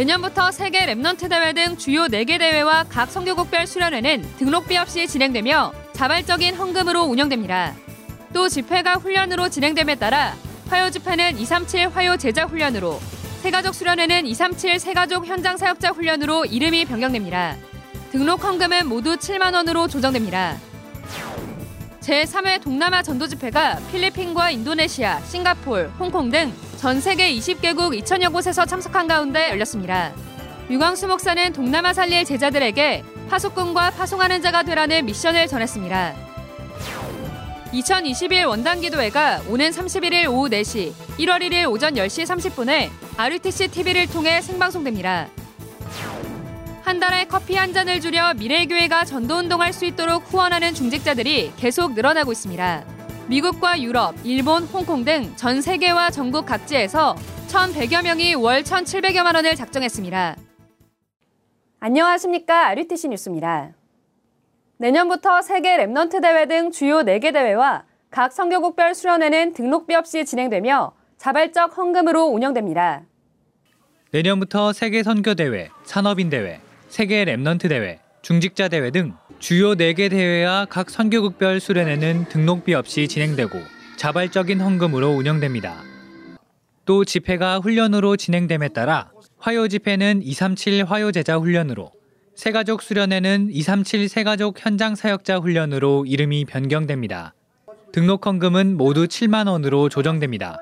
내년부터 세계 Remnant 대회 등 주요 4개 대회와 각 선교국별 수련회는 등록비 없이 진행되며 자발적인 헌금으로 운영됩니다. 또 집회가 훈련으로 진행됨에 따라 화요 집회는 237 화요 제자 훈련으로 새가족 수련회는 237 새가족 현장 사역자 훈련으로 이름이 변경됩니다. 등록 헌금은 모두 7만 원으로 조정됩니다. 제3회 동남아 전도 집회가 필리핀과 인도네시아, 싱가폴, 홍콩 등 전 세계 20개국 2천여 곳에서 참석한 가운데 열렸습니다. 유광수 목사는 동남아 살릴 제자들에게 파수꾼과 파송하는 자가 되라는 미션을 전했습니다. 2021 원단 기도회가 오는 31일 오후 4시, 1월 1일 오전 10시 30분에 RUTC TV를 통해 생방송됩니다. 한 달에 커피 한 잔을 줄여 미래교회가 전도운동할 수 있도록 후원하는 중직자들이 계속 늘어나고 있습니다. 미국과 유럽, 일본, 홍콩 등 전 세계와 전국 각지에서 1,100여 명이 월 1,700여만 원을 작정했습니다. 안녕하십니까. RUTC 뉴스입니다. 내년부터 세계 Remnant 대회 등 주요 4개 대회와 각 선교국별 수련회는 등록비 없이 진행되며 자발적 헌금으로 운영됩니다. 내년부터 세계 선교 대회, 산업인 대회, 세계 Remnant 대회, 중직자 대회 등 주요 4개 대회와 각 선교국별 수련회는 등록비 없이 진행되고 자발적인 헌금으로 운영됩니다. 또 집회가 훈련으로 진행됨에 따라 화요 집회는 237 화요 제자 훈련으로 세가족 수련회는 237 세가족 현장 사역자 훈련으로 이름이 변경됩니다. 등록 헌금은 모두 7만 원으로 조정됩니다.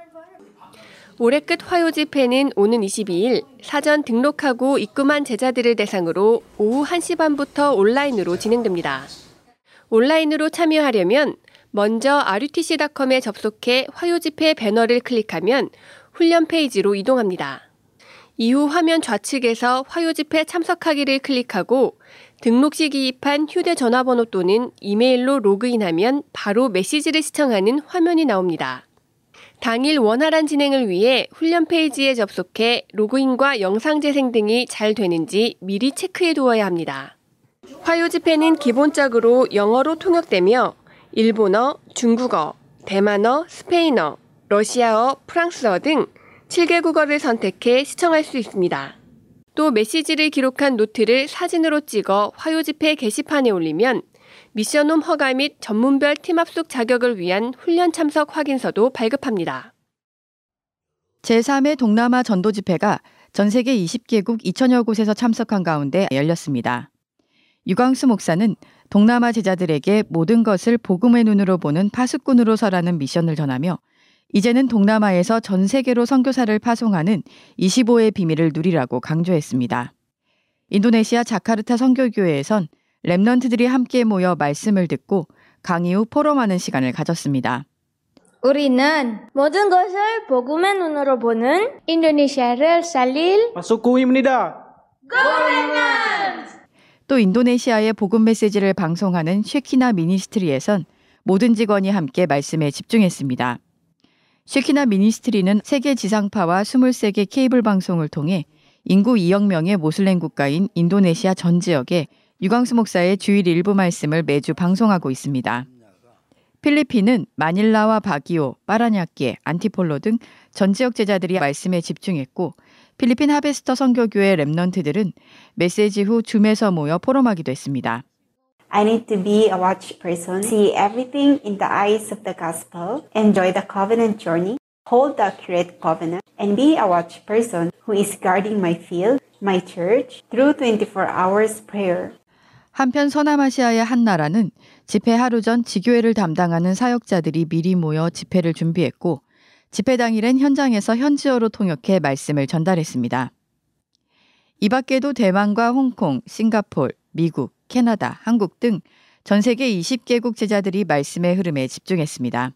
올해 끝 화요 집회는 오는 22일 사전 등록하고 입금한 제자들을 대상으로 오후 1시 반부터 온라인으로 진행됩니다. 온라인으로 참여하려면 먼저 rutc.com에 접속해 화요 집회 배너를 클릭하면 훈련 페이지로 이동합니다. 이후 화면 좌측에서 화요 집회 참석하기를 클릭하고 등록 시 기입한 휴대전화번호 또는 이메일로 로그인하면 바로 메시지를 시청하는 화면이 나옵니다. 당일 원활한 진행을 위해 훈련 페이지에 접속해 로그인과 영상 재생 등이 잘 되는지 미리 체크해 두어야 합니다. 화요 집회는 기본적으로 영어로 통역되며 일본어, 중국어, 대만어, 스페인어, 러시아어, 프랑스어 등 7개 국어를 선택해 시청할 수 있습니다. 또 메시지를 기록한 노트를 사진으로 찍어 화요 집회 게시판에 올리면 미션홈 허가 및 전문별 팀 합숙 자격을 위한 훈련 참석 확인서도 발급합니다. 제3회 동남아 전도 집회가 전 세계 20개국 2천여 곳에서 참석한 가운데 열렸습니다. 유광수 목사는 동남아 제자들에게 모든 것을 복음의 눈으로 보는 파수꾼으로 서라는 미션을 전하며 이제는 동남아에서 전 세계로 선교사를 파송하는 25의 비밀을 누리라고 강조했습니다. 인도네시아 자카르타 선교교회에선 랩넌트들이 함께 모여 말씀을 듣고 강의 후 포럼하는 시간을 가졌습니다. 우리는 모든 것을 복음의 눈으로 보는 인도네시아를 살릴 파수꾼입니다. 또 인도네시아의 복음 메시지를 방송하는 쉐키나 미니스트리에선 모든 직원이 함께 말씀에 집중했습니다. 쉐키나 미니스트리는 세계 지상파와 23개 케이블 방송을 통해 인구 2억 명의 모슬렘 국가인 인도네시아 전 지역에 유광수 목사의 주일 일부 말씀을 매주 방송하고 있습니다. 필리핀은 마닐라와 바기오, 빠라냐끼, 안티폴로 등 전 지역 제자들이 말씀에 집중했고 필리핀 하베스터 선교교회 랩넌트들은 메시지 후 줌에서 모여 포럼하기도 했습니다. I need to be a watch person, see everything in the eyes of the gospel, enjoy the covenant journey, hold the accurate covenant, and be a watch person who is guarding my field, my church, through 24 hours prayer. 한편 서남아시아의 한 나라는 집회 하루 전 지교회를 담당하는 사역자들이 미리 모여 집회를 준비했고 집회 당일엔 현장에서 현지어로 통역해 말씀을 전달했습니다. 이 밖에도 대만과 홍콩, 싱가폴, 미국, 캐나다, 한국 등 전 세계 20개국 제자들이 말씀의 흐름에 집중했습니다.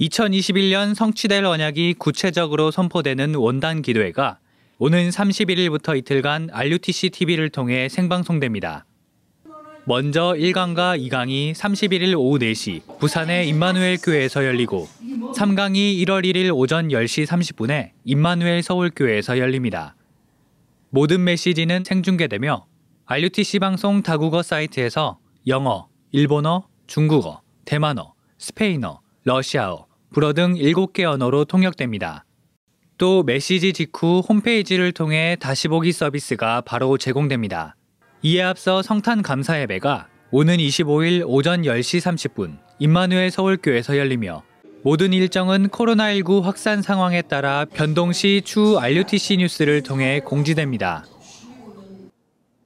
2021년 성취될 언약이 구체적으로 선포되는 원단 기도회가 오는 31일부터 이틀간 RUTC TV를 통해 생방송됩니다. 먼저 1강과 2강이 31일 오후 4시 부산의 임마누엘 교회에서 열리고 3강이 1월 1일 오전 10시 30분에 임마누엘 서울교회에서 열립니다. 모든 메시지는 생중계되며 RUTC 방송 다국어 사이트에서 영어, 일본어, 중국어, 대만어, 스페인어, 러시아어, 불어 등 7개 언어로 통역됩니다. 또 메시지 직후 홈페이지를 통해 다시 보기 서비스가 바로 제공됩니다. 이에 앞서 성탄 감사 예배가 오는 25일 오전 10시 30분 임마누엘 서울교에서 열리며 모든 일정은 코로나19 확산 상황에 따라 변동 시 추후 RUTC 뉴스를 통해 공지됩니다.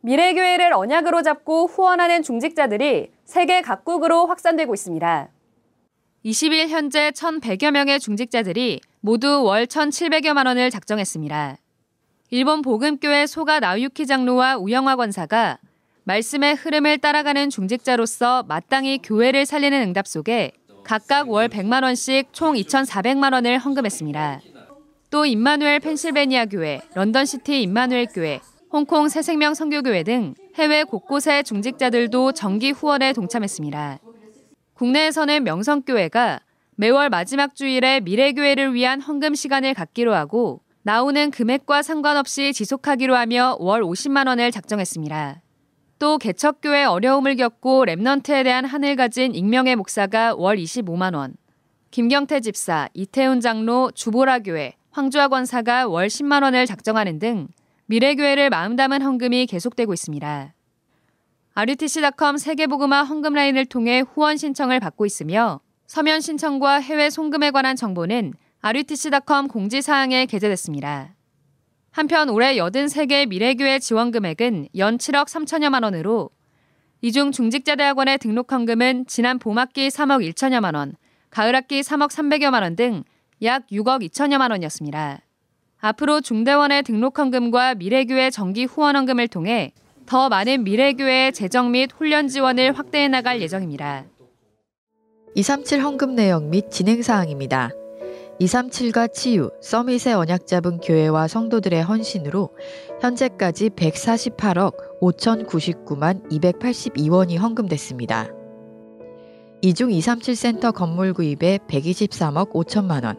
미래교회를 언약으로 잡고 후원하는 중직자들이 세계 각국으로 확산되고 있습니다. 20일 현재 1,100여 명의 중직자들이 모두 월 1,700여만 원을 작정했습니다. 일본 복음교회 소가 나우유키 장로와 우영화 권사가 말씀의 흐름을 따라가는 중직자로서 마땅히 교회를 살리는 응답 속에 각각 월 100만 원씩 총 2,400만 원을 헌금했습니다. 또 임마누엘 펜실베니아 교회, 런던시티 임마누엘 교회, 홍콩 새생명 선교교회 등 해외 곳곳의 중직자들도 정기 후원에 동참했습니다. 국내에서는 명성교회가 매월 마지막 주일에 미래교회를 위한 헌금 시간을 갖기로 하고 나오는 금액과 상관없이 지속하기로 하며 월 50만 원을 작정했습니다. 또 개척교회 어려움을 겪고 랩넌트에 대한 한을 가진 익명의 목사가 월 25만 원, 김경태 집사, 이태훈 장로, 주보라 교회, 황주아 권사가 월 10만 원을 작정하는 등 미래교회를 마음 담은 헌금이 계속되고 있습니다. RUTC.com 세계보그마 헌금 라인을 통해 후원 신청을 받고 있으며 서면 신청과 해외 송금에 관한 정보는 RUTC.com 공지사항에 게재됐습니다. 한편 올해 83개 미래교회 지원 금액은 연 7억 3천여만 원으로 이 중 중직자대학원의 등록 헌금은 지난 봄학기 3억 1천여만 원, 가을학기 3억 300여만 원 등 약 6억 2천여만 원이었습니다. 앞으로 중대원의 등록 헌금과 미래교회 정기 후원 헌금을 통해 더 많은 미래교회의 재정 및 훈련 지원을 확대해 나갈 예정입니다. 237 헌금 내용 및 진행 사항입니다. 237과 치유, 서밋의 언약 잡은 교회와 성도들의 헌신으로 현재까지 148억 5,099만 282원이 헌금됐습니다. 이중 237 센터 건물 구입에 123억 5천만 원,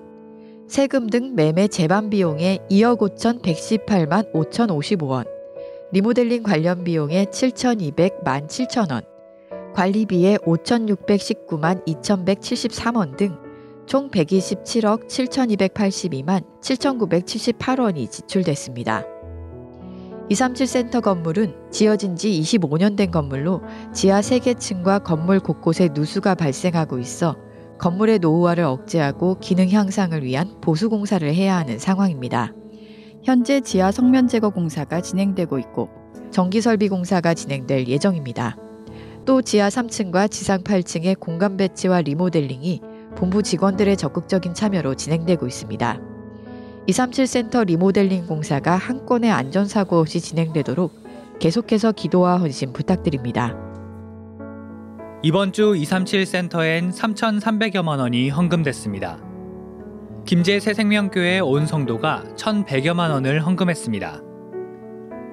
세금 등 매매 재반 비용에 2억 5,118만 5,055원, 리모델링 관련 비용에 7,200만 7천 원, 관리비에 5,619만 2,173원 등 총 127억 7,282만 7,978원이 지출됐습니다. 237 센터 건물은 지어진 지 25년 된 건물로 지하 3개층과 건물 곳곳에 누수가 발생하고 있어 건물의 노후화를 억제하고 기능 향상을 위한 보수 공사를 해야 하는 상황입니다. 현재 지하 성면 제거 공사가 진행되고 있고 전기 설비 공사가 진행될 예정입니다. 또 지하 3층과 지상 8층의 공간 배치와 리모델링이 본부 직원들의 적극적인 참여로 진행되고 있습니다. 237 센터 리모델링 공사가 한 건의 안전사고 없이 진행되도록 계속해서 기도와 헌신 부탁드립니다. 이번 주 237 센터엔 3,300여만 원이 헌금됐습니다. 김제 새생명교회 온 성도가 1,100여만 원을 헌금했습니다.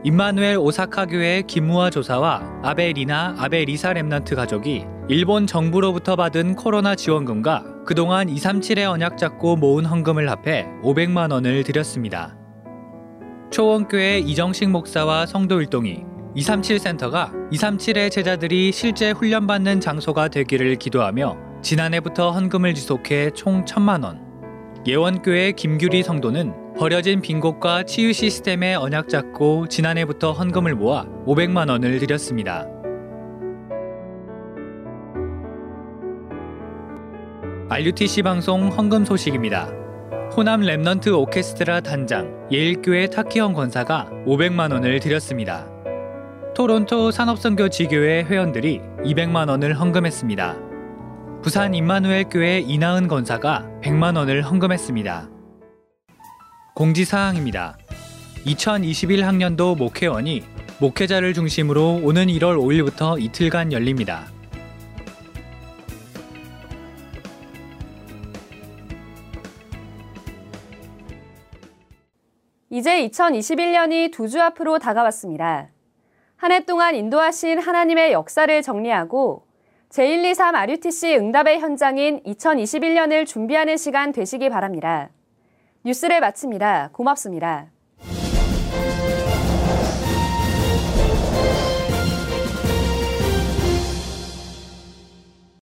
임마누엘 오사카 교회 김무아 조사와 아베 리나 아베 리사 Remnant 가족이 일본 정부로부터 받은 코로나 지원금과 그동안 237의 언약 잡고 모은 헌금을 합해 500만 원을 드렸습니다. 초원교회 이정식 목사와 성도 일동이 237 센터가 237의 제자들이 실제 훈련받는 장소가 되기를 기도하며 지난해부터 헌금을 지속해 총 1천만 원. 예원교회 김규리 성도는 버려진 빈 곳과 치유 시스템에 언약 잡고 지난해부터 헌금을 모아 500만 원을 드렸습니다. RUTC 방송 헌금 소식입니다. 호남 Remnant 오케스트라 단장 예일교회 타키형 권사가 500만 원을 드렸습니다. 토론토 산업선교 지교회 회원들이 200만 원을 헌금했습니다. 부산 임마누엘 교회 이나은 권사가 100만 원을 헌금했습니다. 공지사항입니다. 2021학년도 목회원이 목회자를 중심으로 오는 1월 5일부터 이틀간 열립니다. 이제 2021년이 두 주 앞으로 다가왔습니다. 한 해 동안 인도하신 하나님의 역사를 정리하고 제123 RUTC 응답의 현장인 2021년을 준비하는 시간 되시기 바랍니다. 뉴스를 마칩니다. 고맙습니다.